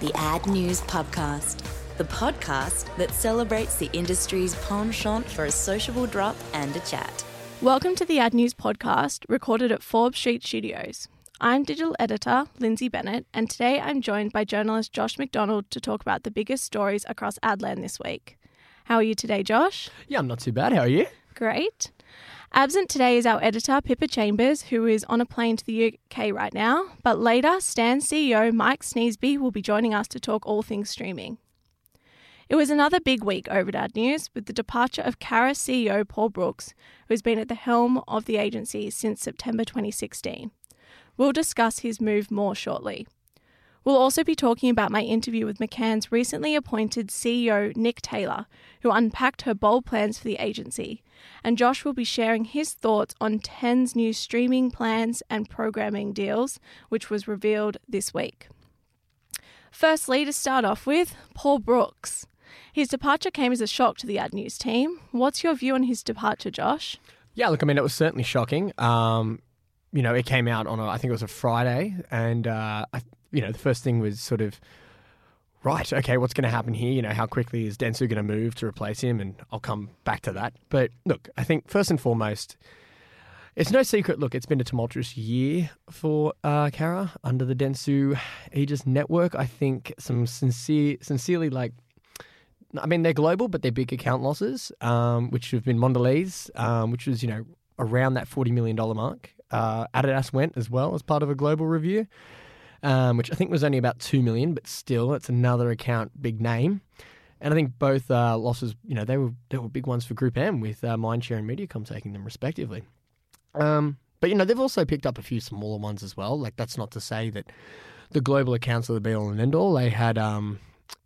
The Ad News Podcast, the podcast that celebrates the industry's penchant for a sociable drop and a chat. Welcome to the Ad News Podcast, recorded at Forbes Street Studios. I'm digital editor Lindsay Bennett, and today I'm joined by journalist Josh McDonald to talk about the biggest stories across Adland this week. How are you today, Josh? Yeah, I'm not too bad. How are you? Great. Absent today is our editor, Pippa Chambers, who is on a plane to the UK right now. But later, Stan CEO Mike Sneesby will be joining us to talk all things streaming. It was another big week over at News with the departure of Carat CEO Paul Brooks, who has been at the helm of the agency since September 2016. We'll discuss his move more shortly. We'll also be talking about my interview with McCann's recently appointed CEO, Nick Taylor, who unpacked her bold plans for the agency. And Josh will be sharing his thoughts on Ten's new streaming plans and programming deals, which was revealed this week. Firstly, to start off with, Paul Brooks. His departure came as a shock to the Ad News team. What's your view on his departure, Josh? Yeah, look, I mean, it was certainly shocking. Um, you know, it came out on a, I think it was a Friday, and uh, I, you know, the first thing was sort of, right, okay, what's going to happen here? You know, how quickly is Dentsu going to move to replace him? And I'll come back to that. But look, I think first and foremost, it's no secret. Look, it's been a tumultuous year for uh, Carat under the Dentsu Aegis network. I think some sincere, sincerely like. I mean, they're global, but they're big account losses, um, which have been Mondelez, um, which was you know around that forty million dollar mark. Uh, Adidas went as well as part of a global review, um, which I think was only about two million, but still, it's another account, big name. And I think both uh, losses, you know, they were they were big ones for Group M with uh, Mindshare and Mediacom taking them respectively. Um, but you know, they've also picked up a few smaller ones as well. Like that's not to say that the global accounts are the be all and end all. They had um,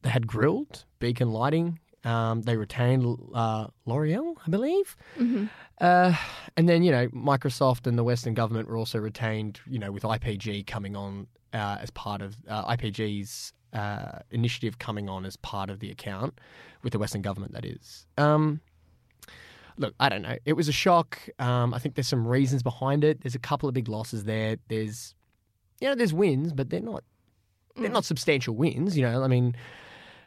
they had Grill'd, Beacon Lighting. Um, they retained uh, L'Oreal, I believe. Mm-hmm. Uh, and then, you know, Microsoft and the Western government were also retained, you know, with IPG coming on uh, as part of uh, IPG's uh, initiative coming on as part of the account with the Western government, that is. Um, look, I don't know. It was a shock. Um, I think there's some reasons behind it. There's a couple of big losses there. There's, you know, there's wins, but they're not, they're not substantial wins. You know, I mean,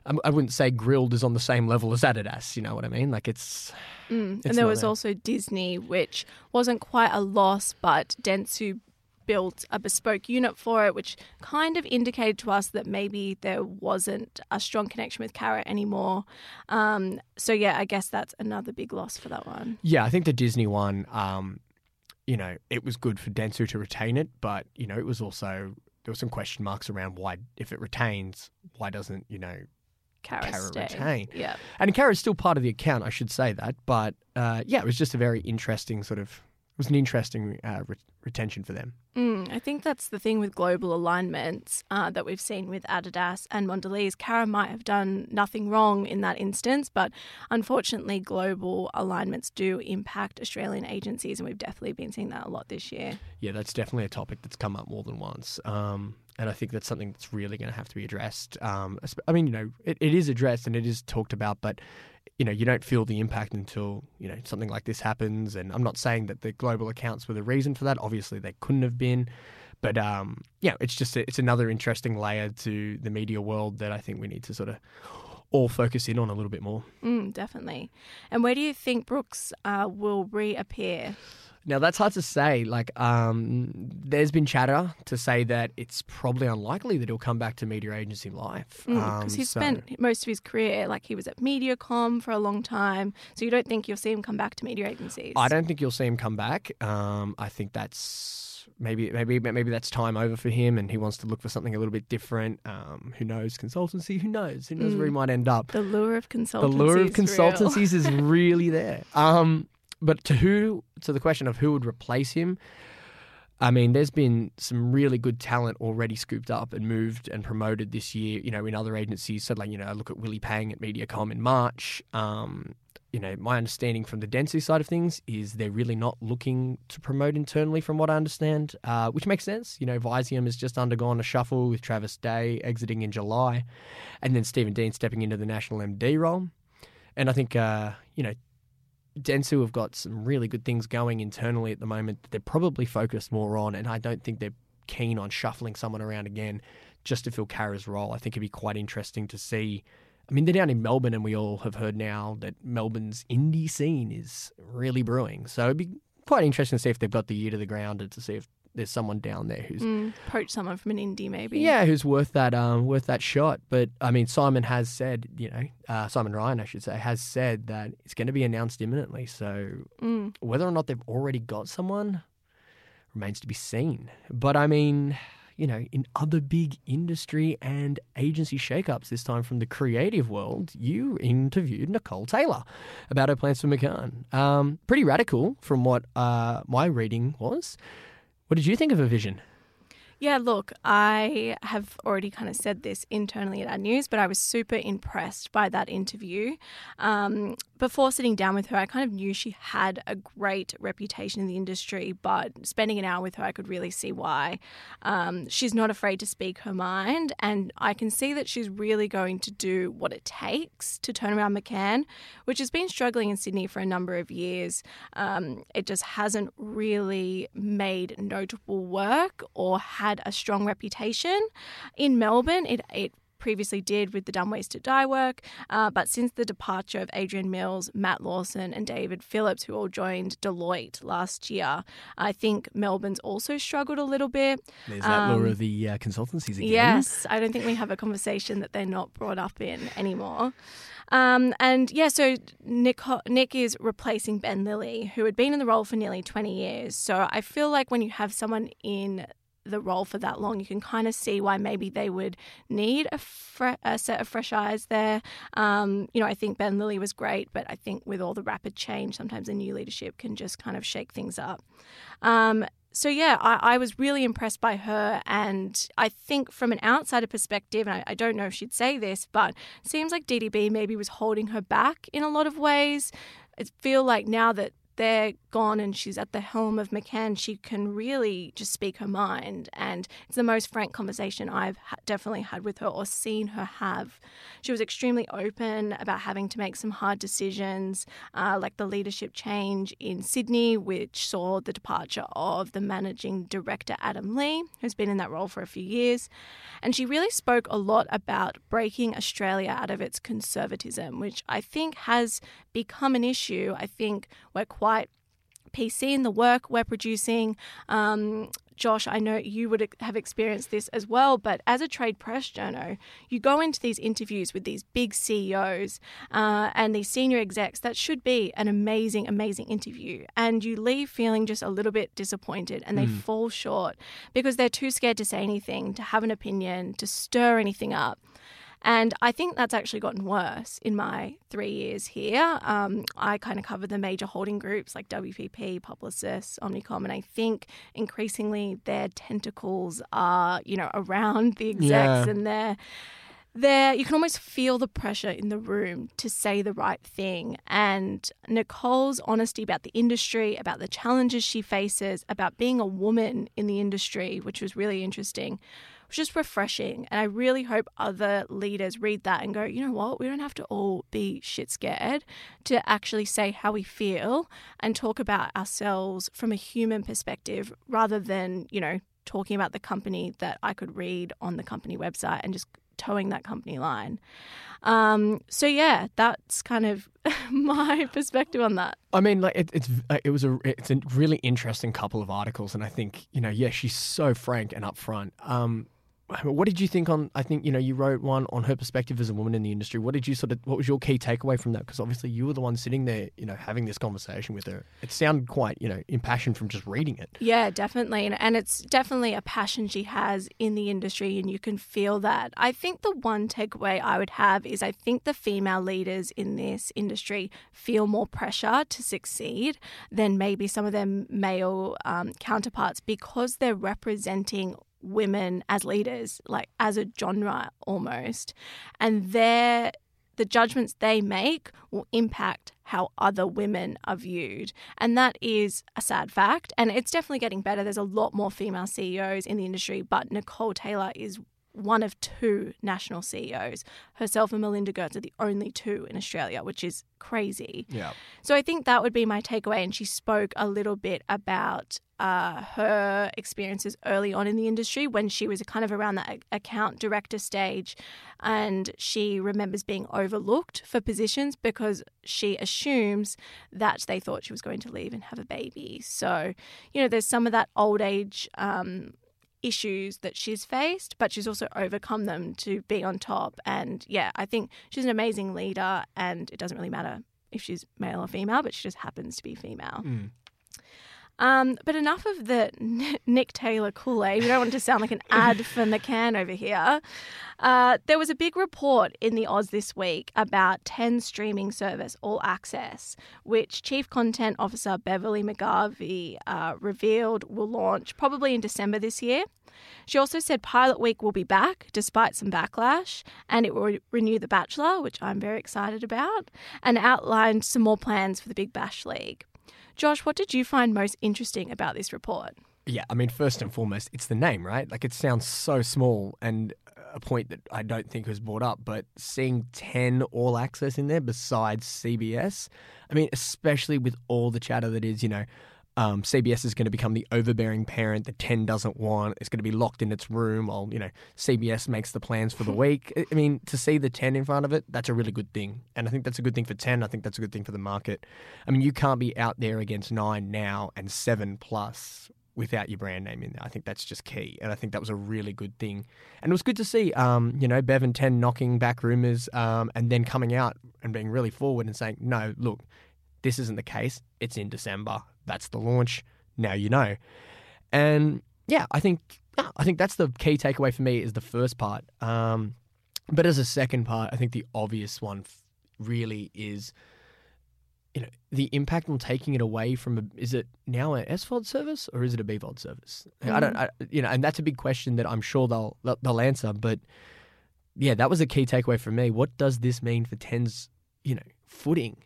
I, I wouldn't say Grill'd is on the same level as Adidas. You know what I mean? Like it's. Mm. it's And there was there. also Disney, which wasn't quite a loss, but Dentsu built a bespoke unit for it, which kind of indicated to us that maybe there wasn't a strong connection with Carat anymore. Um, so, yeah, I guess that's another big loss for that one. Yeah, I think the Disney one, um, you know, it was good for Dentsu to retain it, but you know, it was also there were some question marks around why, if it retains, why doesn't you know? Carat, stay. retain. Yeah. And Carat's still part of the account, I should say that, but uh, yeah, it was just a very interesting sort of. It was an interesting uh, re- retention for them. Mm, I think that's the thing with global alignments uh, that we've seen with Adidas and Mondelez. Carat might have done nothing wrong in that instance, but unfortunately, global alignments do impact Australian agencies, and we've definitely been seeing that a lot this year. Yeah, that's definitely a topic that's come up more than once. Um, and I think that's something that's really going to have to be addressed. Um, I mean, you know, it, it is addressed and it is talked about, but you know, you don't feel the impact until you know something like this happens. And I'm not saying that the global accounts were the reason for that. Obviously, they couldn't have been. But um, yeah, it's just a, it's another interesting layer to the media world that I think we need to sort of all focus in on a little bit more. Mm, definitely. And where do you think Brooks uh, will reappear? Now that's hard to say. Like, um, there's been chatter to say that it's probably unlikely that he'll come back to media agency life Because um, he's so- spent most of his career, like he was at MediaCom for a long time. So you don't think you'll see him come back to media agencies? I don't think you'll see him come back. Um, I think that's maybe maybe maybe that's time over for him, and he wants to look for something a little bit different. Um, who knows? Consultancy. Who knows? Who knows where he might end up? The lure of consultancy. the lure of is consultancies is really there. Um, but to who to the question of who would replace him, I mean, there's been some really good talent already scooped up and moved and promoted this year. You know, in other agencies. So, like you know, look at Willie Pang at MediaCom in March. Um, you know, my understanding from the Dentsu side of things is they're really not looking to promote internally, from what I understand, uh, which makes sense. You know, Vizeum has just undergone a shuffle with Travis Day exiting in July, and then Stephen Dean stepping into the national MD role. And I think, uh, you know, Dentsu have got some really good things going internally at the moment that they're probably focused more on, and I don't think they're keen on shuffling someone around again just to fill Carat's role. I think it'd be quite interesting to see. I mean, they're down in Melbourne, and we all have heard now that Melbourne's indie scene is really brewing. So it'd be quite interesting to see if they've got the ear to the ground and to see if there's someone down there who's Mm, poach someone from an indie, maybe. yeah, who's worth that um worth that shot. But I mean, Simon has said, you know, uh, Simon Ryan, I should say, has said that it's going to be announced imminently. So Mm. whether or not they've already got someone remains to be seen. But I mean, you know, in other big industry and agency shakeups this time from the creative world, you interviewed Nicole Taylor about her plans for McCann. Um, pretty radical from what uh, my reading was. What did you think of a vision? Yeah, look, I have already kind of said this internally at Ad News, but I was super impressed by that interview. Um, before sitting down with her, I kind of knew she had a great reputation in the industry, but spending an hour with her, I could really see why. Um, she's not afraid to speak her mind, and I can see that she's really going to do what it takes to turn around McCann, which has been struggling in Sydney for a number of years. Um, it just hasn't really made notable work or had a strong reputation. In Melbourne, it, it previously did with the Dumb Ways to Die work, uh, but since the departure of Adrian Mills, Matt Lawson, and David Phillips, who all joined Deloitte last year, I think Melbourne's also struggled a little bit. There's that Um, of the uh, consultancies again. Yes, I don't think we have a conversation that they're not brought up in anymore. Um, and yeah, so Nick, Nick is replacing Ben Lilley, who had been in the role for nearly 20 years. So I feel like when you have someone in the role for that long, you can kind of see why maybe they would need a, fre- a set of fresh eyes there. Um, you know, I think Ben Lilley was great, but I think with all the rapid change, sometimes the new leadership can just kind of shake things up. Um, so yeah, I, I was really impressed by her, and I think from an outsider perspective, and I, I don't know if she'd say this, but it seems like DDB maybe was holding her back in a lot of ways. I feel like now that they're gone and she's at the helm of McCann, she can really just speak her mind. And it's the most frank conversation I've definitely had with her or seen her have. She was extremely open about having to make some hard decisions, uh, like the leadership change in Sydney, which saw the departure of the managing director, Adam Lee, who's been in that role for a few years. And she really spoke a lot about breaking Australia out of its conservatism, which I think has become an issue. I think we're quite PC in the work we're producing. Um, Josh, I know you would have experienced this as well, but as a trade press journo, you go into these interviews with these big CEOs uh, and these senior execs. That should be an amazing, amazing interview. And you leave feeling just a little bit disappointed and they fall short because they're too scared to say anything, to have an opinion, to stir anything up. And I think that's actually gotten worse in my three years here. Um, I kind of cover the major holding groups like WPP, Publicis, Omnicom, and I think increasingly their tentacles are, you know, around the execs Yeah. and they're there you can almost feel the pressure in the room to say the right thing and Nicole's honesty about the industry about the challenges she faces about being a woman in the industry which was really interesting just refreshing and I really hope other leaders read that and go you know what we don't have to all be shit scared to actually say how we feel and talk about ourselves from a human perspective rather than you know talking about the company that I could read on the company website and just towing that company line. Um, so yeah, that's kind of my perspective on that. I mean, like it, it's uh, it was a it's a really interesting couple of articles, and I think you know, yeah, she's so frank and upfront. Um, what did you think on? I think you know you wrote one on her perspective as a woman in the industry. What did you sort of? What was your key takeaway from that? Because obviously you were the one sitting there, you know, having this conversation with her. It sounded quite you know impassioned from just reading it. Yeah, definitely, and, it's definitely a passion she has in the industry, and you can feel that. I think the one takeaway I would have is I think the female leaders in this industry feel more pressure to succeed than maybe some of their male um, counterparts because they're representing women as leaders, like as a genre almost. And their the judgments they make will impact how other women are viewed. And that is a sad fact. And it's definitely getting better. There's a lot more female CEOs in the industry, but Nicole Taylor is one of two national CEOs. Herself and Melinda Geertz are the only two in Australia, which is crazy. Yeah. So I think that would be my takeaway. And she spoke a little bit about uh, her experiences early on in the industry when she was kind of around that account director stage. And she remembers being overlooked for positions because she assumes that they thought she was going to leave and have a baby. So, you know, there's some of that old age um, issues that she's faced, but she's also overcome them to be on top. And yeah, I think she's an amazing leader, and it doesn't really matter if she's male or female, but she just happens to be female. Mm. Um, but enough of the Nick Taylor Kool Aid. We don't want to sound like an ad for McCann over here. Uh, there was a big report in the Oz this week about 10 streaming service All Access, which Chief Content Officer Beverley McGarvey uh, revealed will launch probably in December this year. She also said Pilot Week will be back despite some backlash, and it will re- renew The Bachelor, which I'm very excited about, and outlined some more plans for the Big Bash League. Josh, what did you find most interesting about this report? Yeah, I mean, first and foremost, it's the name, right? Like, it sounds so small and a point that I don't think was brought up, but seeing 10 all access in there besides CBS, I mean, especially with all the chatter that is, you know, um, CBS is going to become the overbearing parent that 10 doesn't want. It's going to be locked in its room while, you know, CBS makes the plans for the week. I mean, to see the 10 in front of it, that's a really good thing. And I think that's a good thing for 10. I think that's a good thing for the market. I mean, you can't be out there against 9 now and 7 plus without your brand name in there. I think that's just key. And I think that was a really good thing. And it was good to see, um, you know, Bevan 10 knocking back rumours um, and then coming out and being really forward and saying, no, look, this isn't the case. It's in December. That's the launch. Now you know. And yeah, I think yeah, I think that's the key takeaway for me is the first part. Um, but as a second part, I think the obvious one f- really is you know the impact on taking it away from a, is it now an SVOD service or is it a BVOD service? Mm. I don't I, you know, and that's a big question that I'm sure they'll they'll answer. But yeah, that was a key takeaway for me. What does this mean for Ten's you know footing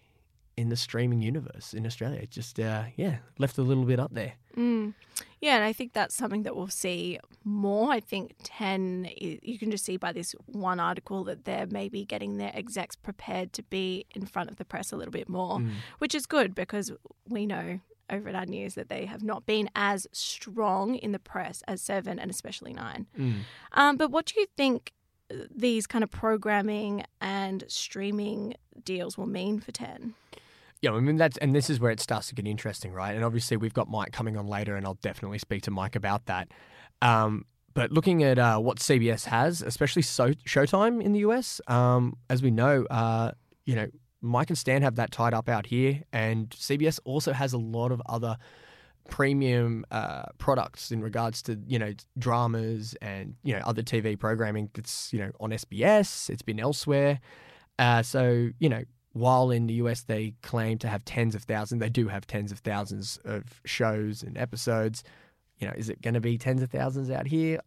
in the streaming universe in Australia. It just, uh, yeah, left a little bit up there. Mm. Yeah, and I think that's something that we'll see more. I think 10, you can just see by this one article that they're maybe getting their execs prepared to be in front of the press a little bit more, mm. which is good because we know over at Ad News that they have not been as strong in the press as 7 and especially 9. Mm. Um, but what do you think these kind of programming and streaming deals will mean for 10? Yeah, I mean that's and this is where it starts to get interesting, right? And obviously we've got Mike coming on later, and I'll definitely speak to Mike about that. Um, but looking at uh, what CBS has, especially so- Showtime in the US, um, as we know, uh, you know, Mike and Stan have that tied up out here, and CBS also has a lot of other premium uh, products in regards to you know dramas and you know other TV programming that's you know on SBS. It's been elsewhere, uh, so you know while in the US they claim to have tens of thousands, they do have tens of thousands of shows and episodes. You know, is it going to be tens of thousands out here?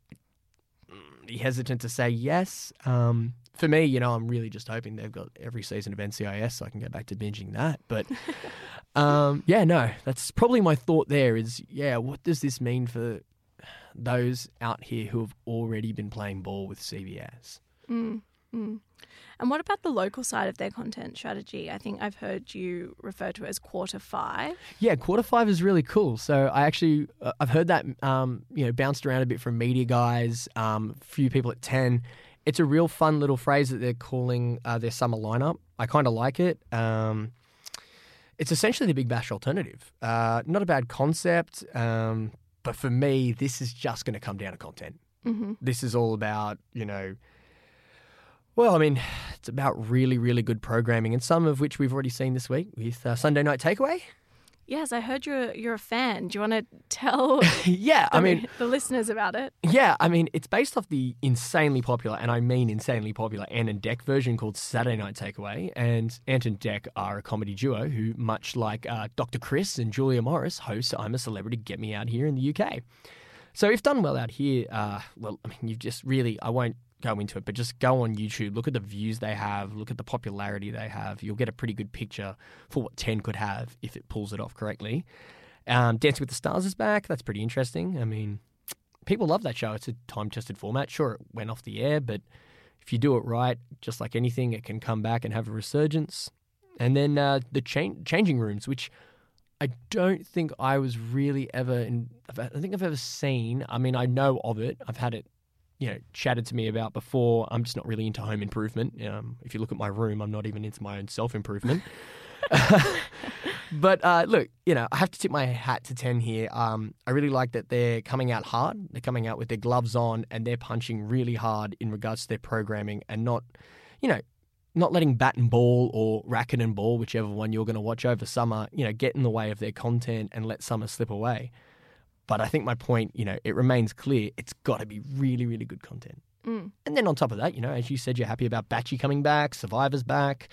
Be hesitant to say yes. Um, for me, you know, I'm really just hoping they've got every season of NCIS so I can go back to binging that. But um, yeah, no, that's probably my thought there is, yeah, what does this mean for those out here who have already been playing ball with CBS? Mm, mm. And what about the local side of their content strategy? I think I've heard you refer to it as quarter five. Yeah, quarter five is really cool. So I actually uh, I've heard that um, you know bounced around a bit from media guys, um, a few people at ten. it's a real fun little phrase that they're calling uh, their summer lineup. I kind of like it. Um, it's essentially the Big Bash alternative. Uh, not a bad concept, um, but for me, this is just going to come down to content. Mm-hmm. This is all about, you know, well, I mean, it's about really, really good programming, and some of which we've already seen this week with uh, Sunday Night Takeaway. Yes, I heard you're you're a fan. Do you want to tell yeah, I mean, the listeners about it? yeah, I mean, it's based off the insanely popular, and I mean insanely popular, Ant and Dec version called Saturday Night Takeaway. And Ant and Dec are a comedy duo who, much like uh, Dr. Chris and Julia Morris, host I'm a Celebrity, Get Me Out Here in the UK. So if done well out here, uh, well, I mean, you've just really, I won't go into it, but just go on YouTube, look at the views they have, look at the popularity they have. You'll get a pretty good picture for what 10 could have if it pulls it off correctly. Um, Dancing with the Stars is back. That's pretty interesting. I mean, people love that show. It's a time tested format. Sure, it went off the air, but if you do it right, just like anything, it can come back and have a resurgence. And then uh, the cha- changing rooms, which I don't think I was really ever in. I think I've ever seen. I mean, I know of it. I've had it, you know, chatted to me about before. I'm just not really into home improvement. Um, if you look at my room, I'm not even into my own self improvement. but uh, look, you know, I have to tip my hat to Ten here. Um, I really like that they're coming out hard. They're coming out with their gloves on, and they're punching really hard in regards to their programming, and not, you know, not letting bat and ball or racket and ball, whichever one you're going to watch over summer, you know, get in the way of their content and let summer slip away. But I think my point, you know, it remains clear. It's got to be really, really good content. Mm. And then on top of that, you know, as you said, you're happy about Batchy coming back, Survivor's back.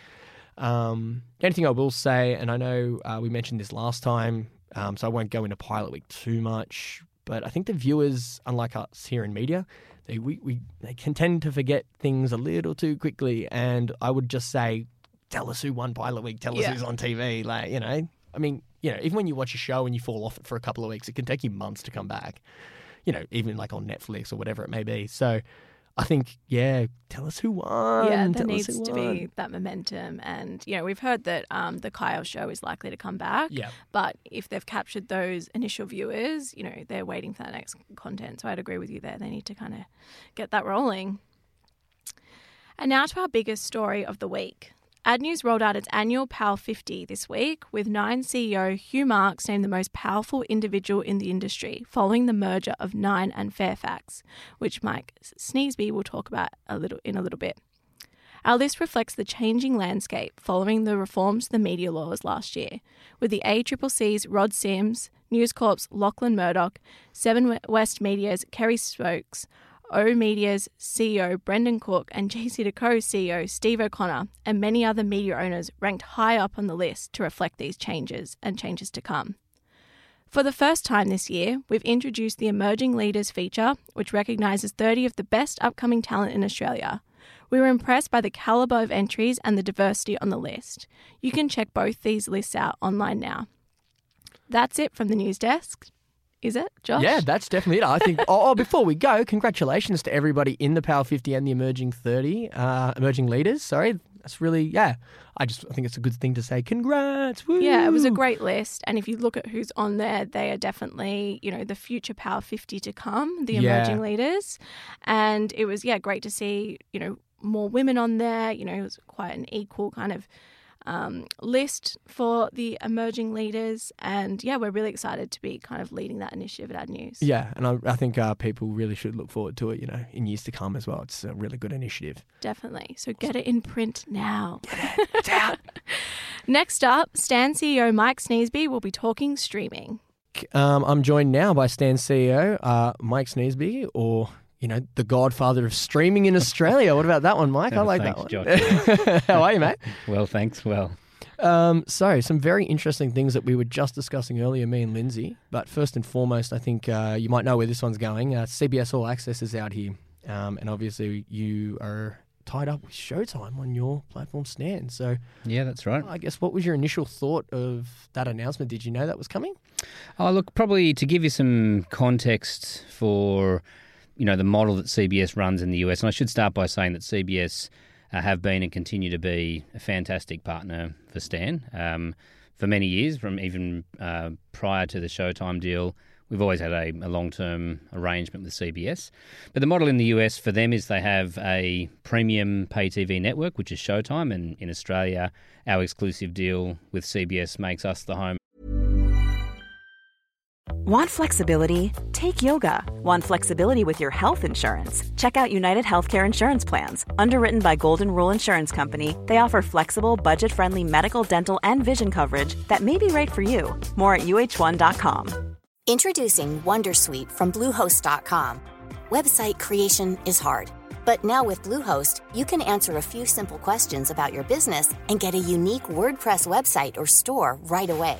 Um, the only thing I will say, and I know uh, we mentioned this last time, um, so I won't go into pilot week too much, but I think the viewers, unlike us here in media, they we, we they can tend to forget things a little too quickly. And I would just say, tell us who won pilot week, tell us Yeah. who's on TV. Like you know, I mean, you know, even when you watch a show and you fall off it for a couple of weeks, it can take you months to come back. You know, even like on Netflix or whatever it may be. So. I think, yeah, tell us who won. yeah, there tell needs to won. be that momentum, and you know we've heard that um, the Kyle show is likely to come back. Yeah. But if they've captured those initial viewers, you know they're waiting for that next content. So I'd agree with you there. They need to kind of get that rolling. And now to our biggest story of the week. Ad News rolled out its annual Power 50 this week, with Nine CEO Hugh Marks named the most powerful individual in the industry following the merger of Nine and Fairfax, which Mike Sneesby will talk about a little in a little bit. Our list reflects the changing landscape following the reforms to the media laws last year, with the ACCC's Rod Sims, News Corp's Lachlan Murdoch, Seven West Media's Kerry Stokes, oOh!media's CEO Brendan Cook, and JCDecaux CEO Steve O'Connor, and many other media owners ranked high up on the list to reflect these changes and changes to come. For the first time this year, we've introduced the Emerging Leaders feature, which recognises 30 of the best upcoming talent in Australia. We were impressed by the calibre of entries and the diversity on the list. You can check both these lists out online now. That's it from the news desk. Is it, Josh? Yeah, that's definitely it. I think. oh, oh, before we go, congratulations to everybody in the Power 50 and the Emerging 30, uh, Emerging Leaders. Sorry, that's really yeah. I just I think it's a good thing to say. Congrats! Woo! Yeah, it was a great list. And if you look at who's on there, they are definitely, you know, the future Power 50 to come, the Yeah. emerging leaders. And it was, yeah, great to see, you know, more women on there. You know, it was quite an equal kind of um, list for the emerging leaders. And yeah, we're really excited to be kind of leading that initiative at Ad News. Yeah, and I, I think uh, people really should look forward to it. You know, in years to come as well. It's a really good initiative. Definitely. So get it in print now. Get It's out. Next up, Stan CEO Mike Sneesby will be talking streaming. Um, I'm joined now by Stan CEO uh, Mike Sneesby, or you know, the godfather of streaming in Australia. What about that one, Mike? I like thanks, that one. How are you, mate? Well, thanks. Well, Um, so, some very interesting things that we were just discussing earlier, me and Lindsay. But first and foremost, I think uh, you might know where this one's going. Uh, CBS All Access is out here. Um, and obviously, you are tied up with Showtime on your platform Stan. So, yeah, that's right. I guess what was your initial thought of that announcement? Did you know that was coming? Oh, look, probably to give you some context for you know the model that CBS runs in the US, and I should start by saying that CBS uh, have been and continue to be a fantastic partner for Stan. Um, for many years, from even uh, prior to the Showtime deal. We've always had a, a long term arrangement with CBS. But the model in the US for them is they have a premium pay TV network, which is Showtime. And in Australia, our exclusive deal with CBS makes us the home. Want flexibility? Take yoga. Want flexibility with your health insurance? Check out United Healthcare Insurance Plans. Underwritten by Golden Rule Insurance Company, they offer flexible, budget friendly medical, dental, and vision coverage that may be right for you. More at uhone.com. Introducing Wondersuite from Bluehost.com. Website creation is hard, but now with Bluehost, you can answer a few simple questions about your business and get a unique WordPress website or store right away.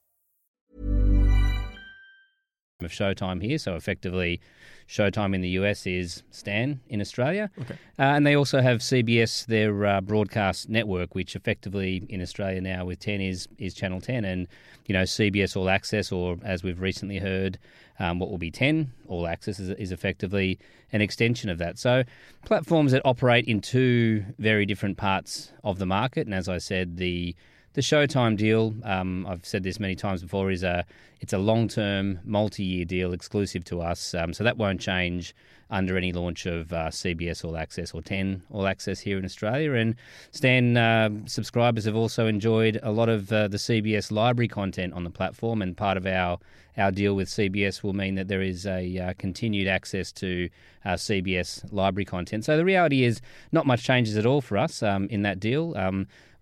of Showtime here. So effectively, Showtime in the US is Stan in Australia. Okay. Uh, and they also have CBS, their uh, broadcast network, which effectively in Australia now with 10 is, is Channel 10. And, you know, CBS All Access, or as we've recently heard, um, what will be 10 All Access is, is effectively an extension of that. So platforms that operate in two very different parts of the market. And as I said, the the Showtime deal, um, I've said this many times before, is a it's a long term, multi year deal exclusive to us. Um, so that won't change under any launch of uh, CBS All Access or 10 All Access here in Australia. And Stan uh, subscribers have also enjoyed a lot of uh, the CBS library content on the platform, and part of our our deal with CBS will mean that there is a uh, continued access to uh, CBS library content. So the reality is, not much changes at all for us um, in that deal.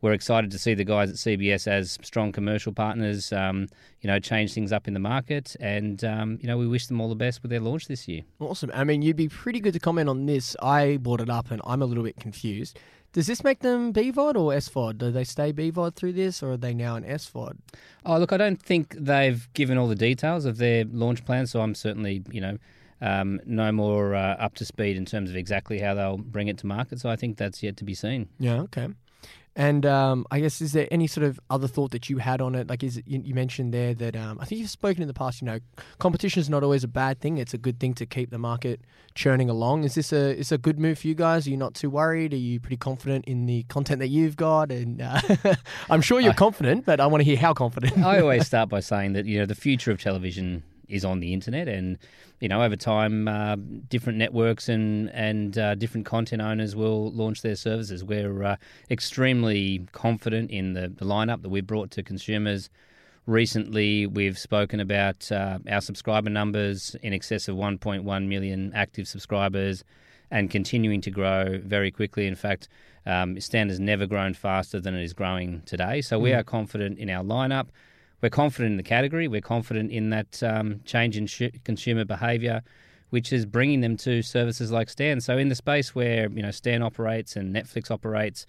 We're excited to see the guys at CBS as strong commercial partners, um, you know, change things up in the market. And, um, you know, we wish them all the best with their launch this year. Awesome. I mean, you'd be pretty good to comment on this. I brought it up and I'm a little bit confused. Does this make them BVOD or SVOD? Do they stay BVOD through this or are they now an SVOD? Oh, look, I don't think they've given all the details of their launch plan, so I'm certainly, you know, um, no more uh, up to speed in terms of exactly how they'll bring it to market. So I think that's yet to be seen. Yeah, okay. And um, I guess is there any sort of other thought that you had on it? Like, is it, you, you mentioned there that um, I think you've spoken in the past. You know, competition is not always a bad thing. It's a good thing to keep the market churning along. Is this a is a good move for you guys? Are you not too worried? Are you pretty confident in the content that you've got? And uh, I'm sure you're I, confident, but I want to hear how confident. I always start by saying that you know the future of television is on the internet, and you know over time, uh, different networks and and uh, different content owners will launch their services. We're uh, extremely confident in the, the lineup that we've brought to consumers. Recently, we've spoken about uh, our subscriber numbers in excess of 1.1 million active subscribers and continuing to grow very quickly. In fact, um, Stan has never grown faster than it is growing today. So we mm. are confident in our lineup we're confident in the category. We're confident in that um, change in sh- consumer behaviour, which is bringing them to services like Stan. So in the space where you know Stan operates and Netflix operates,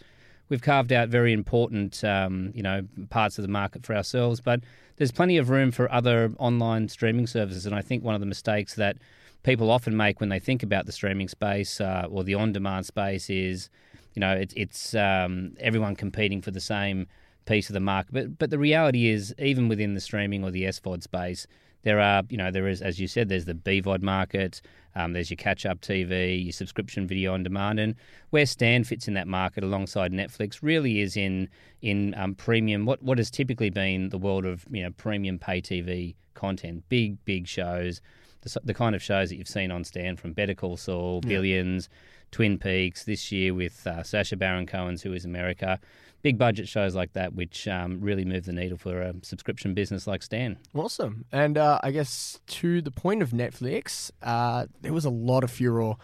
we've carved out very important um, you know parts of the market for ourselves. But there's plenty of room for other online streaming services, and I think one of the mistakes that people often make when they think about the streaming space uh, or the on-demand space is, you know, it, it's um, everyone competing for the same piece of the market. But but the reality is, even within the streaming or the SVOD space, there are you know there is as you said, there's the BVOD market. Um, there's your catch-up TV, your subscription video on demand, and where Stan fits in that market alongside Netflix really is in in um, premium. What what has typically been the world of you know premium pay TV content, big big shows, the, the kind of shows that you've seen on Stan from Better Call Saul, Billions, Twin Peaks. This year with uh, Sacha Baron Cohen's Who Is America big budget shows like that, which um, really move the needle for a subscription business like Stan. Awesome. And uh, I guess to the point of Netflix, uh, there was a lot of furor.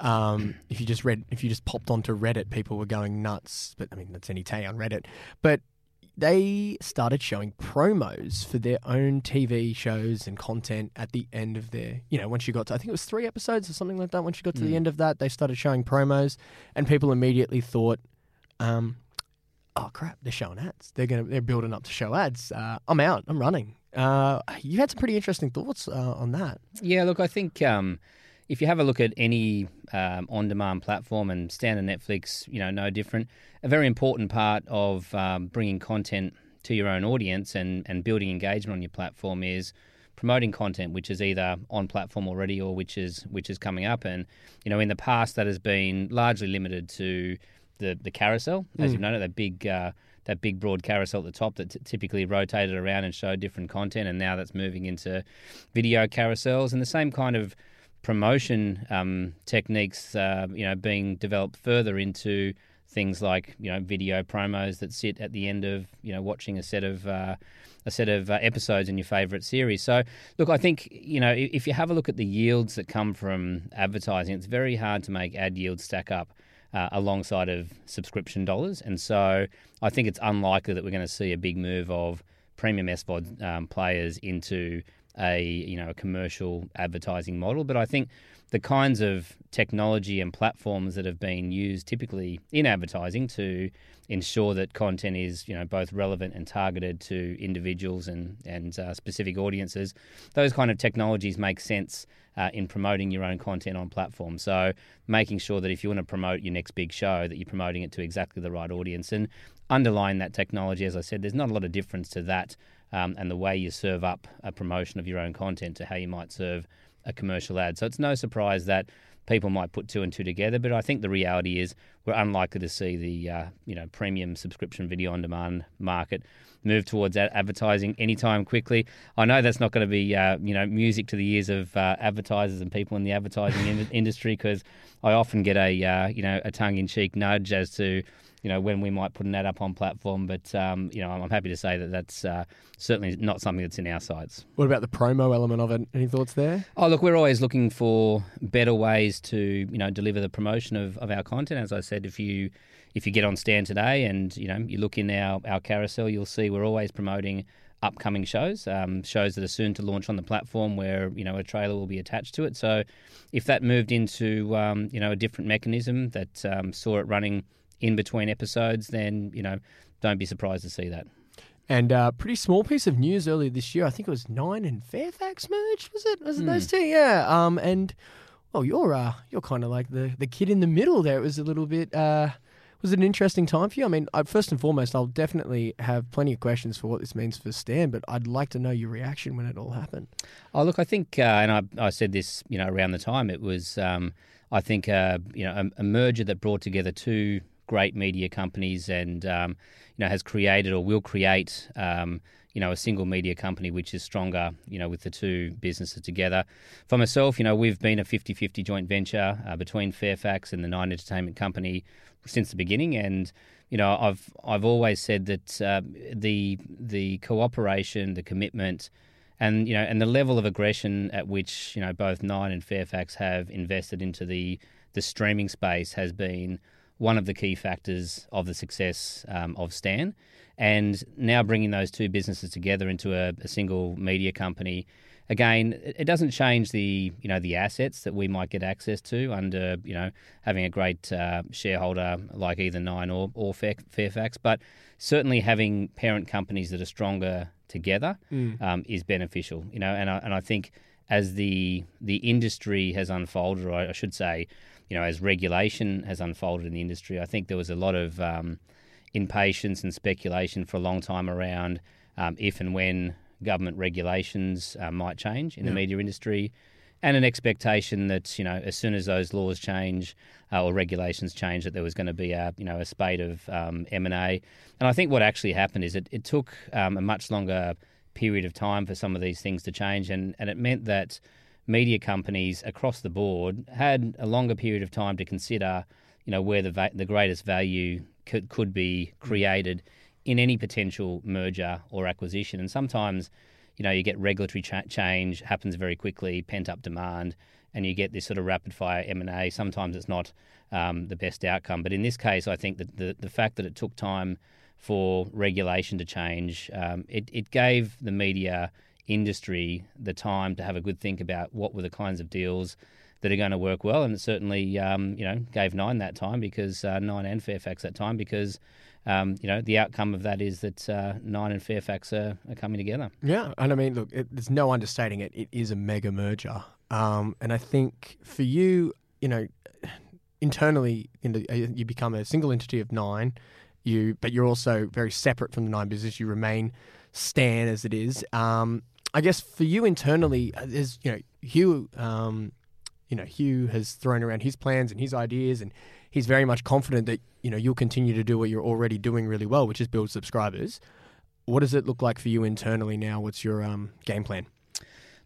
Um, if you just read, if you just popped onto Reddit, people were going nuts. But I mean, that's any day on Reddit. But they started showing promos for their own TV shows and content at the end of their, you know, once you got to, I think it was three episodes or something like that. Once you got to mm. the end of that, they started showing promos, and people immediately thought, um, oh crap, they're showing ads. They're gonna they're building up to show ads. Uh, I'm out. I'm running. Uh, you had some pretty interesting thoughts uh, on that. Yeah, look, I think um, if you have a look at any um, on-demand platform and Stan and Netflix, you know, no different. A very important part of um, bringing content to your own audience and, and building engagement on your platform is promoting content which is either on platform already or which is which is coming up. And you know, in the past, that has been largely limited to the the carousel, as Mm. you've known, it, that big. Uh, that big broad carousel at the top that t- typically rotated around and showed different content, and now that's moving into video carousels and the same kind of promotion um, techniques, uh, you know, being developed further into things like you know video promos that sit at the end of you know watching a set of uh, a set of uh, episodes in your favorite series. So look, I think you know if you have a look at the yields that come from advertising, it's very hard to make ad yields stack up. Uh, alongside of subscription dollars, and so I think it's unlikely that we're going to see a big move of premium SVOD um, players into a you know a commercial advertising model. But I think the kinds of technology and platforms that have been used typically in advertising to ensure that content is you know both relevant and targeted to individuals and and uh, specific audiences, those kind of technologies make sense. Uh, in promoting your own content on platforms. So, making sure that if you want to promote your next big show, that you're promoting it to exactly the right audience. And underlying that technology, as I said, there's not a lot of difference to that um, and the way you serve up a promotion of your own content to how you might serve a commercial ad. So it's no surprise that people might put two and two together, but I think the reality is we're unlikely to see the uh, you know premium subscription video on demand market move towards advertising anytime quickly. I know that's not going to be uh, you know music to the ears of uh, advertisers and people in the advertising in- industry because I often get a uh, you know a tongue in cheek nudge as to you know when we might put an ad up on platform, but um, you know I'm happy to say that that's uh, certainly not something that's in our sights. What about the promo element of it? Any thoughts there? Oh, look, we're always looking for better ways to, you know, deliver the promotion of, of our content. As I said, if you if you get on Stan today and you know you look in our, our carousel, you'll see we're always promoting upcoming shows, um, shows that are soon to launch on the platform, where you know a trailer will be attached to it. So, if that moved into um, you know a different mechanism that um, saw it running in between episodes, then you know don't be surprised to see that. And uh, pretty small piece of news earlier this year. I think it was Nine and Fairfax merged. Was it? Was it those two? Yeah. Um. And well, you're uh, you're kind of like the the kid in the middle there. It was a little bit. Uh, was it an interesting time for you? I mean, I, first and foremost, I'll definitely have plenty of questions for what this means for Stan, but I'd like to know your reaction when it all happened. Oh, look, I think, uh, and I, I said this, you know, around the time it was, um, I think, uh, you know, a, a merger that brought together two great media companies and, um, you know, has created or will create, um, you know, a single media company which is stronger, you know, with the two businesses together. For myself, you know, we've been a 50-50 joint venture uh, between Fairfax and the Nine Entertainment Company since the beginning, and you know, I've I've always said that uh, the the cooperation, the commitment, and you know, and the level of aggression at which you know both Nine and Fairfax have invested into the the streaming space has been one of the key factors of the success um, of Stan. And now bringing those two businesses together into a, a single media company, again, it doesn't change the you know the assets that we might get access to under you know having a great uh, shareholder like either Nine or or Fairfax, but certainly having parent companies that are stronger together um, is beneficial. You know, and I, and I think as the the industry has unfolded, or I should say, you know, as regulation has unfolded in the industry, I think there was a lot of um, impatience and speculation for a long time around um, if and when government regulations uh, might change in the media industry, and an expectation that you know as soon as those laws change uh, or regulations change, that there was going to be a you know a spate of um, M and A. And I think what actually happened is it, it took um, a much longer period of time for some of these things to change, and, and it meant that media companies across the board had a longer period of time to consider, you know, where the va- the greatest value could could be created in any potential merger or acquisition. And sometimes, you know, you get regulatory cha- change happens very quickly, pent up demand, and you get this sort of rapid fire M and A. Sometimes it's not um, the best outcome, but in this case, I think that the the fact that it took time for regulation to change, um, it it gave the media industry the time to have a good think about what were the kinds of deals that are going to work well, and it certainly um, you know gave Nine that time because uh, Nine and Fairfax that time because um, you know the outcome of that is that uh, Nine and Fairfax are, are coming together. Yeah, and I mean, look, it, there's no understating it. It is a mega merger. Um, and I think for you, you know, internally, you, know, you become a single entity of nine. You, but you're also very separate from the nine business. You remain Stan as it is. Um, I guess for you internally, uh, there's you know Hugh. Um, you know Hugh has thrown around his plans and his ideas, and he's very much confident that you know you'll continue to do what you're already doing really well, which is build subscribers. What does it look like for you internally now? What's your um, game plan?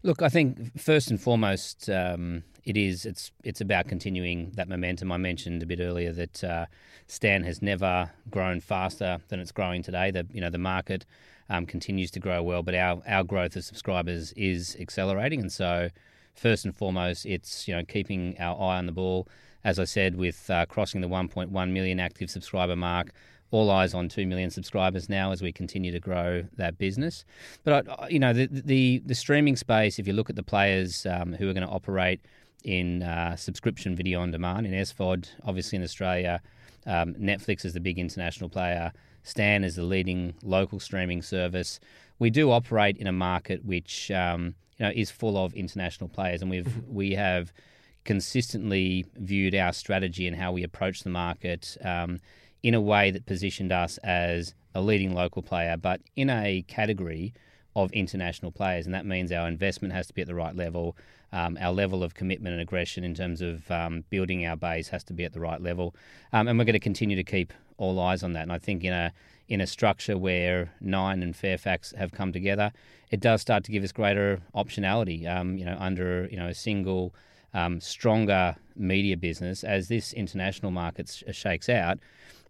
Look, I think first and foremost, um, it is it's it's about continuing that momentum. I mentioned a bit earlier that uh, Stan has never grown faster than it's growing today. The you know the market um, continues to grow well, but our our growth of subscribers is accelerating, and so first and foremost, it's you know keeping our eye on the ball. As I said, with uh, crossing the 1.1 million active subscriber mark, all eyes on 2 million subscribers now as we continue to grow that business. But, uh, you know, the, the, the, streaming space, if you look at the players um, who are going to operate in uh, subscription video on demand, in SVOD, obviously in Australia, um, Netflix is the big international player, Stan is the leading local streaming service. We do operate in a market which, um, you know, is full of international players, and we've mm-hmm. we have consistently viewed our strategy and how we approach the market um, in a way that positioned us as a leading local player, but in a category of international players. And that means our investment has to be at the right level. Um, our level of commitment and aggression in terms of um, building our base has to be at the right level. Um, and we're going to continue to keep all eyes on that. And I think in a in a structure where Nine and Fairfax have come together, it does start to give us greater optionality. Um, you know, under you know a single um, stronger media business as this international market sh- shakes out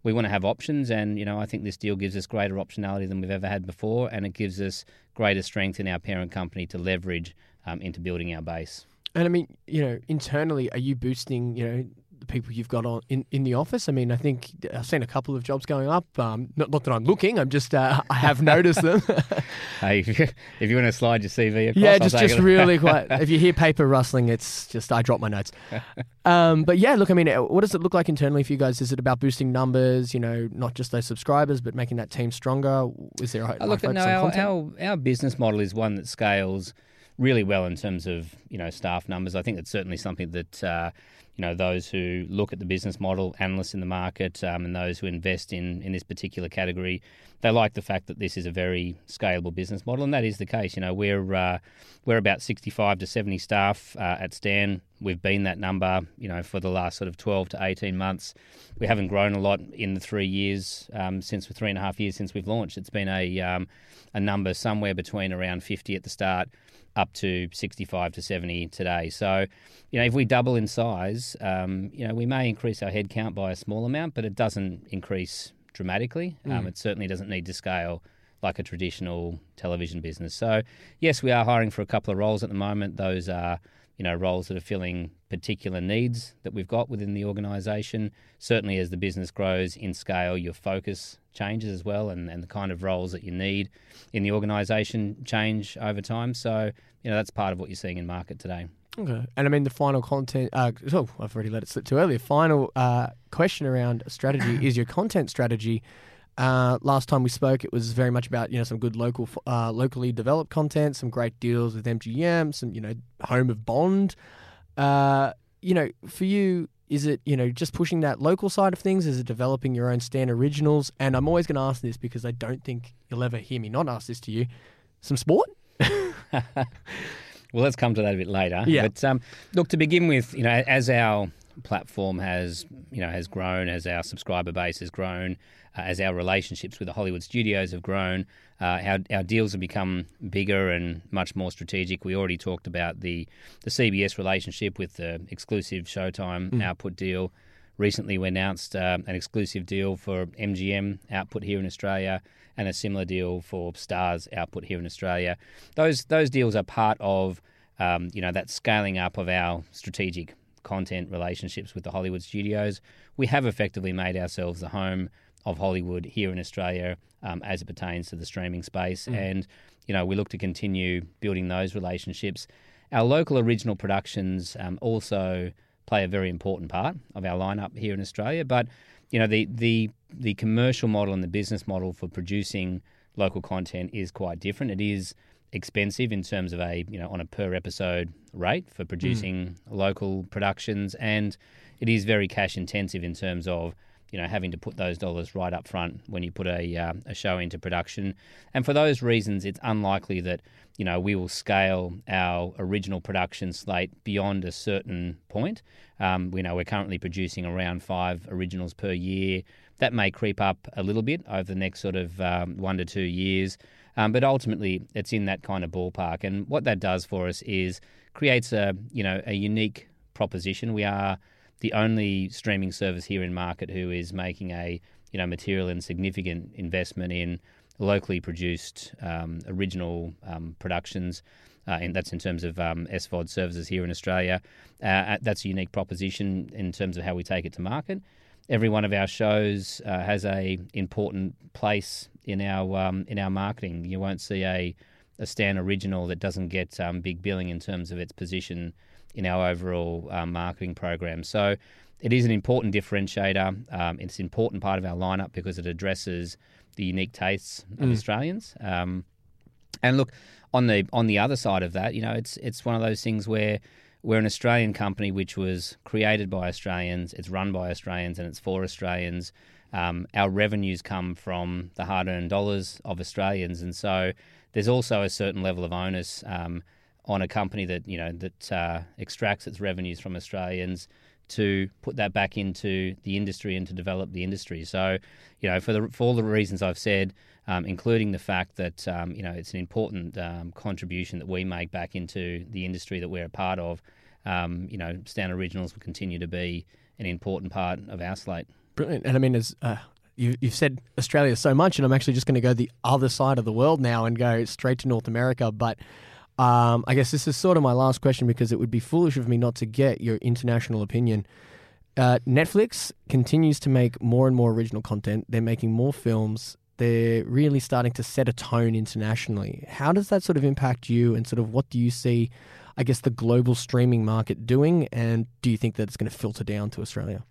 we want to have options, and you know I think this deal gives us greater optionality than we've ever had before, and it gives us greater strength in our parent company to leverage um, into building our base. And I mean, you know, internally, are you boosting, you know, the people you've got on in, in the office? I mean, I think I've seen a couple of jobs going up. Um, not, not that I'm looking, I'm just uh, I have noticed them. hey, if you, if you, want to slide your CV across, yeah, just just really quite. If you hear paper rustling, it's just I drop my notes. Um, but yeah, look, I mean, what does it look like internally for you guys? Is it about boosting numbers? You know, not just those subscribers, but making that team stronger? Is there a uh, look? No, our, our our business model is one that scales really well in terms of you know staff numbers. I think it's certainly something that uh, you know those who look at the business model, analysts in the market, um, and those who invest in in this particular category, they like the fact that this is a very scalable business model, and that is the case. You know, we're uh, we're about sixty five to seventy staff uh, at Stan. We've been that number, you know, for the last sort of twelve to eighteen months. We haven't grown a lot in the three years um, since three and a half years since we've launched. It's been a um, a number somewhere between around fifty at the start up to 65 to 70 today. So, you know, if we double in size, um, you know, we may increase our headcount by a small amount, but it doesn't increase dramatically. Um, mm. Um, it certainly doesn't need to scale like a traditional television business. So, yes, we are hiring for a couple of roles at the moment. Those are, you know, roles that are filling particular needs that we've got within the organisation. Certainly, as the business grows in scale, your focus changes as well, and, and the kind of roles that you need in the organisation change over time. So, you know, that's part of what you're seeing in market today. Okay. And I mean, the final content, uh, oh, I've already let it slip too early. Final uh, question around strategy is your content strategy. Uh, last time we spoke, it was very much about you know some good local, uh, locally developed content, some great deals with MGM, some you know home of Bond. Uh, you know, for you, is it you know just pushing that local side of things? Is it developing your own Stan originals? And I'm always going to ask this because I don't think you'll ever hear me not ask this to you. Some sport. well, let's come to that a bit later. Yeah. But um, look, to begin with, you know, as our platform has you know has grown, as our subscriber base has grown, uh, as our relationships with the Hollywood studios have grown, uh, our, our deals have become bigger and much more strategic. We already talked about the the CBS relationship with the exclusive Showtime mm. output deal. Recently, we announced uh, an exclusive deal for MGM output here in Australia, and a similar deal for Starz output here in Australia. Those those deals are part of um, you know that scaling up of our strategic content relationships with the Hollywood studios. We have effectively made ourselves the home of Hollywood here in Australia um, as it pertains to the streaming space. Mm. And, you know, we look to continue building those relationships. Our local original productions um, also play a very important part of our lineup here in Australia. But, you know, the, the, the commercial model and the business model for producing local content is quite different. It is expensive in terms of a you know on a per episode rate for producing local productions, and it is very cash intensive in terms of you know having to put those dollars right up front when you put a uh, a show into production, and for those reasons, it's unlikely that you know we will scale our original production slate beyond a certain point. Um, we know we're currently producing around five originals per year. That may creep up a little bit over the next sort of um, one to two years. Um, but ultimately, it's in that kind of ballpark. And what that does for us is creates a you know a unique proposition. We are the only streaming service here in market who is making a you know material and significant investment in locally produced um, original um, productions. Uh, and that's in terms of um, SVOD services here in Australia. Uh, that's a unique proposition in terms of how we take it to market. Every one of our shows uh, has a important place in our um, in our marketing. You won't see a a Stan original that doesn't get um, big billing in terms of its position in our overall um, marketing program. So it is an important differentiator. Um, it's an important part of our lineup because it addresses the unique tastes of Mm. Australians. Um, and look on the on the other side of that, you know, it's it's one of those things where we're an Australian company which was created by Australians, it's run by Australians, and it's for Australians. Um, our revenues come from the hard-earned dollars of Australians, and so there's also a certain level of onus um, on a company that you know that uh, extracts its revenues from Australians to put that back into the industry and to develop the industry. So, you know, for the for all the reasons I've said, um, including the fact that um, you know it's an important um, contribution that we make back into the industry that we're a part of. Um, you know, Stan Originals will continue to be an important part of our slate. Brilliant. And I mean, as uh, you, you've said Australia so much, and I'm actually just going to go the other side of the world now and go straight to North America. But um, I guess this is sort of my last question because it would be foolish of me not to get your international opinion. Uh, Netflix continues to make more and more original content. They're making more films. They're really starting to set a tone internationally. How does that sort of impact you, and sort of what do you see, I guess, the global streaming market doing? And do you think that it's going to filter down to Australia?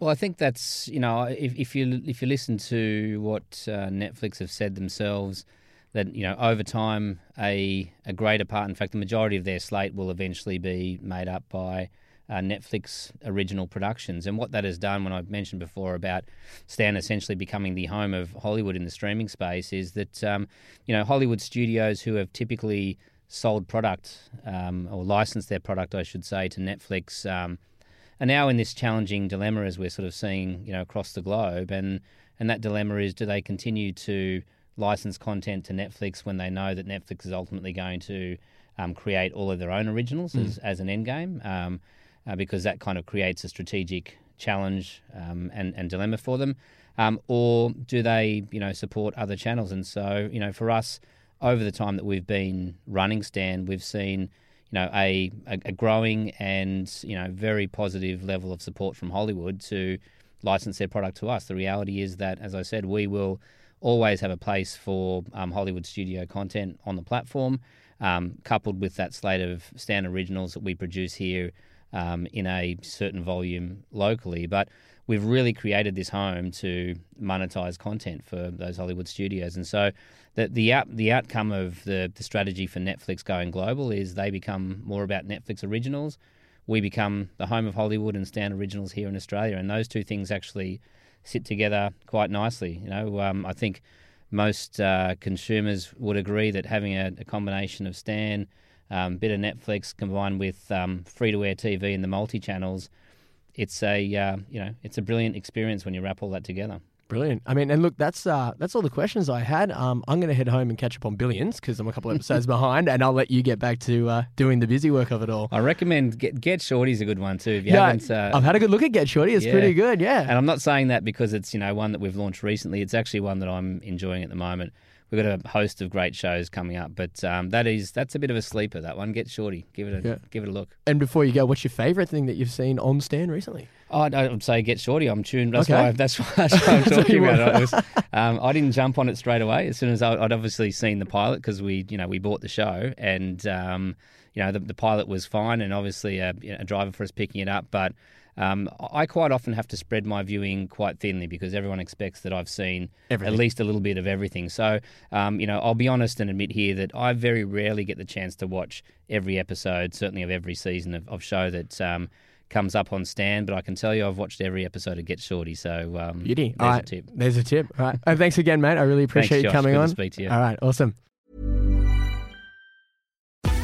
Well, I think that's you know if, if you if you listen to what uh, Netflix have said themselves, that you know over time a a greater part, in fact, the majority of their slate will eventually be made up by uh, Netflix original productions. And what that has done, when I mentioned before about Stan essentially becoming the home of Hollywood in the streaming space, is that um, you know Hollywood studios who have typically sold product um, or licensed their product, I should say, to Netflix. Um, are now in this challenging dilemma as we're sort of seeing, you know, across the globe, and and that dilemma is: do they continue to license content to Netflix when they know that Netflix is ultimately going to um, create all of their own originals as, as an end game? Uh, because that kind of creates a strategic challenge um, and and dilemma for them, um, or do they, you know, support other channels? And so, you know, for us, over the time that we've been running Stan, we've seen you know a, a growing and you know very positive level of support from Hollywood to license their product to us. The reality is that, as I said, we will always have a place for um, Hollywood studio content on the platform, um, coupled with that slate of Stan originals that we produce here um, in a certain volume locally. But we've really created this home to monetize content for those Hollywood studios, and so the the out, the outcome of the the strategy for Netflix going global is they become more about Netflix originals. We become the home of Hollywood and Stan originals here in Australia, and those two things actually sit together quite nicely. You know, um, I think most uh, consumers would agree that having a, a combination of Stan, um, bit of Netflix combined with um, free to air TV and the multi channels, it's a uh, you know it's a brilliant experience when you wrap all that together. Brilliant. I mean, and look, that's uh, that's all the questions I had. Um, I'm going to head home and catch up on Billions because I'm a couple episodes behind, and I'll let you get back to uh, doing the busy work of it all. I recommend Get Get Shorty's a good one too. If you Yeah, haven't, uh, I've had a good look at Get Shorty. It's yeah. pretty good. Yeah. And I'm not saying that because it's you know one that we've launched recently. It's actually one that I'm enjoying at the moment. We've got a host of great shows coming up, but um, that is that's a bit of a sleeper. That one, Get Shorty, give it a Yeah. give it a look. And before you go, what's your favourite thing that you've seen on Stan recently? I'd, I would say get shorty. I'm tuned. That's Okay. why. That's why, that's why I'm talking about it. was, um, I didn't jump on it straight away. As soon as I, I'd obviously seen the pilot because we, you know, we bought the show, and um, you know, the, the pilot was fine, and obviously a, you know, a driver for us picking it up. But um, I quite often have to spread my viewing quite thinly because everyone expects that I've seen Everything. at least a little bit of everything. So, um, you know, I'll be honest and admit here that I very rarely get the chance to watch every episode, certainly of every season of, of show that um, comes up on Stan. But I can tell you, I've watched every episode of Get Shorty. So, um, Beauty. There's All a tip. There's a tip. All right. Oh, thanks again, mate. I really appreciate Josh. you coming Good to speak to you. All right. Awesome.